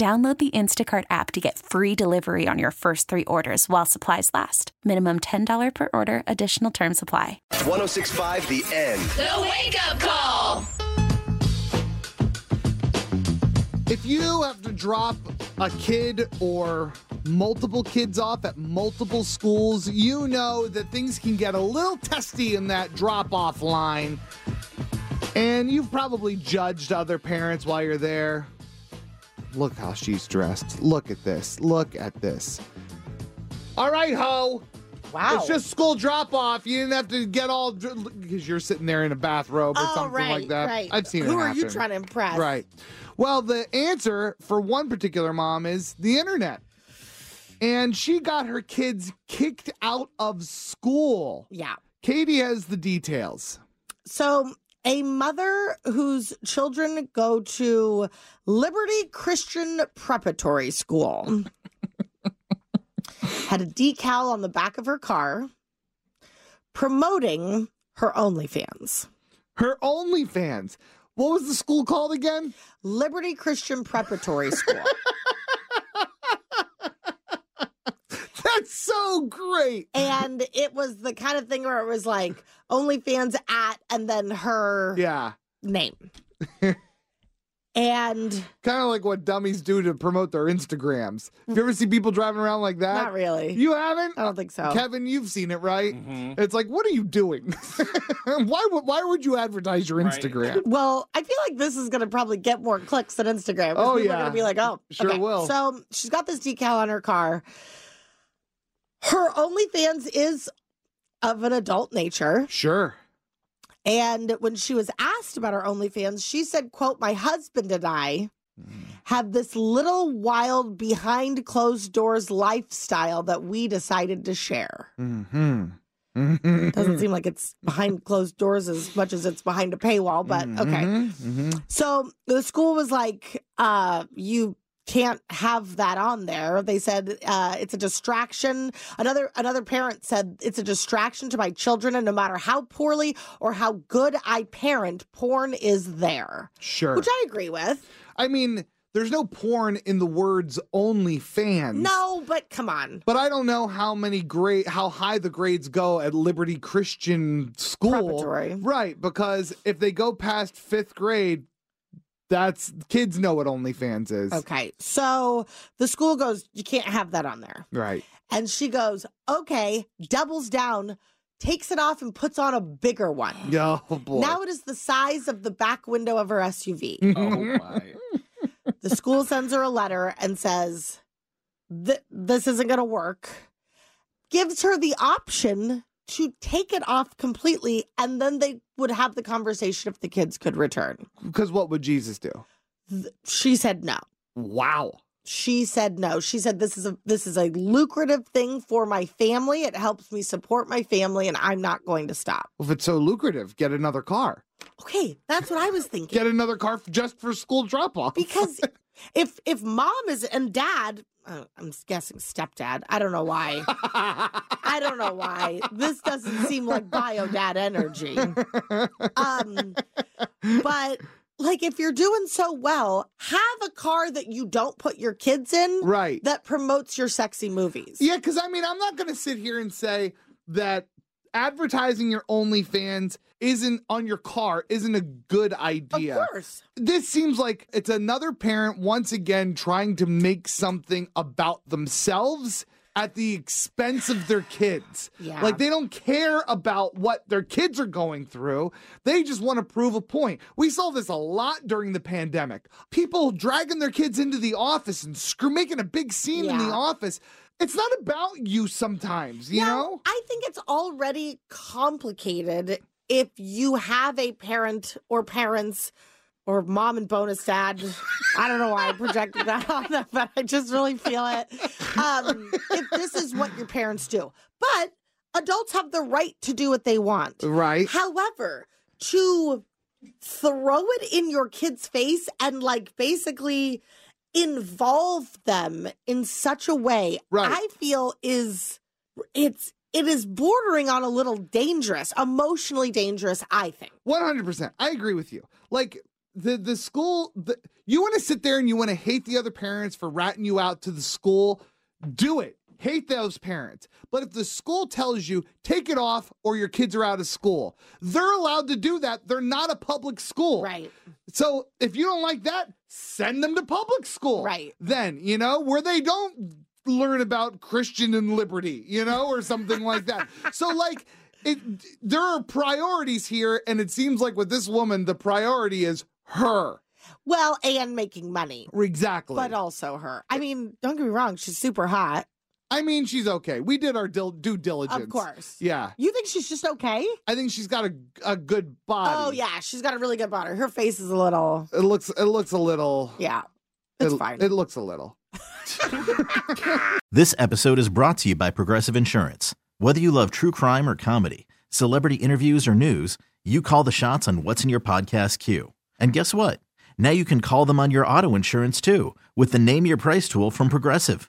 Download the Instacart app to get free delivery on your first three orders while supplies last. Minimum $10 per order, additional term supply. 1065 The End. The Wake Up Call. If you have to drop a kid or multiple kids off at multiple schools, you know that things can get a little testy in that drop off line. And you've probably judged other parents while you're there. Look how she's dressed. Look at this. Look at this. All right, ho. Wow. It's just school drop off. You didn't have to get all because you're sitting there in a bathrobe or oh, something right, like that. Right. I've seen it. Who are you trying to impress? Right. Well, the answer for one particular mom is the internet. And she got her kids kicked out of school. Yeah. Katie has the details. So, a mother whose children go to Liberty Christian Preparatory School had a decal on the back of her car promoting her OnlyFans. Her OnlyFans. What was the school called again? Liberty Christian Preparatory School. That's so great. and it was the kind of thing where it was like OnlyFans at and then her Yeah. name. and Kind of like what dummies do to promote their Instagrams. Have you ever see people driving around like that? not really. You haven't? I don't think so. Kevin, you've seen it, right? Mm-hmm. It's like, what are you doing? why would why would you advertise your Instagram? Well, I feel like this is going to probably get more clicks than Instagram. Oh, people are yeah. going to be like, oh, Sure okay. will. So she's got this decal on her car. Her OnlyFans is of an adult nature. Sure. And when she was asked about her OnlyFans, she said, quote, my husband and I have this little wild behind closed doors lifestyle that we decided to share. Mm-hmm. Mm-hmm. Doesn't seem like it's behind closed doors as much as it's behind a paywall, but okay. Mm-hmm. So the school was like, uh, you can't have that on there. They said uh, it's a distraction. Another another parent said it's a distraction to my children, and no matter how poorly or how good I parent, porn is there, Sure. which I agree with. I mean, there's no porn in the words only fans. No, but come on, But I don't know how many grade how high the grades go at Liberty Christian School. Preparatory. Right, because if they go past fifth grade, that's kids know what OnlyFans is. okay. So the school goes, you can't have that on there, Right. and she goes, okay, doubles down. Takes it off and puts on a bigger one. Oh boy. Now it is the size of the back window of her SUV. Oh, oh my. the school sends her a letter and says, This isn't going to work. Gives her the option to take it off completely, and then they would have the conversation if the kids could return. Because what would Jesus do? She said no. Wow. She said no. She said this is a this is a lucrative thing for my family. It helps me support my family, and I'm not going to stop. If it's so lucrative, get another car. Okay, that's what I was thinking. Get another car just for school drop off. because if if mom is and dad uh, i'm guessing stepdad i don't know why. I don't know why. This doesn't seem like bio dad energy. Um but like if you're doing so well have a car that you don't put your kids in right. that promotes your sexy movies. Yeah, because I mean, I'm not going to sit here and say that advertising your OnlyFans isn't on your car isn't a good idea. Of course. This seems like it's another parent once again trying to make something about themselves at the expense of their kids. Yeah. Like they don't care about what their kids are going through. They just want to prove a point. We saw this a lot during the pandemic. People dragging their kids into the office and screw making a big scene in the office. It's not about you sometimes, you Now, know? I think it's already complicated if you have a parent or parents or mom and bonus dad. I don't know why I projected that on them, but I just really feel it. Um, if this is what your parents do, but adults have the right to do what they want. Right. However, to throw it in your kid's face and like basically involve them in such a way, Right. I feel is it's it is bordering on a little dangerous, emotionally dangerous, I think. One hundred percent. I agree with you. Like the the school, the, you want to sit there and you want to hate the other parents for ratting you out to the school. Do it. Hate those parents. But if the school tells you take it off or your kids are out of school, they're allowed to do that. They're not a public school. Right. So if you don't like that, send them to public school. Right. Then, you know, where they don't learn about Christian and liberty, you know, or something like that. So like it there are priorities here and it seems like with this woman the priority is her. Well, and making money. Exactly. But also her. I mean, don't get me wrong, she's super hot. I mean, she's okay. We did our dil- due diligence. Of course. Yeah. You think she's just okay? I think she's got a, a good body. Oh yeah, she's got a really good body. Her face is a little It looks it looks a little yeah. It's it, fine. It looks a little. This episode is brought to you by Progressive Insurance. Whether you love true crime or comedy, celebrity interviews or news, you call the shots on what's in your podcast queue. And guess what? Now you can call them on your auto insurance too with the Name Your Price tool from Progressive.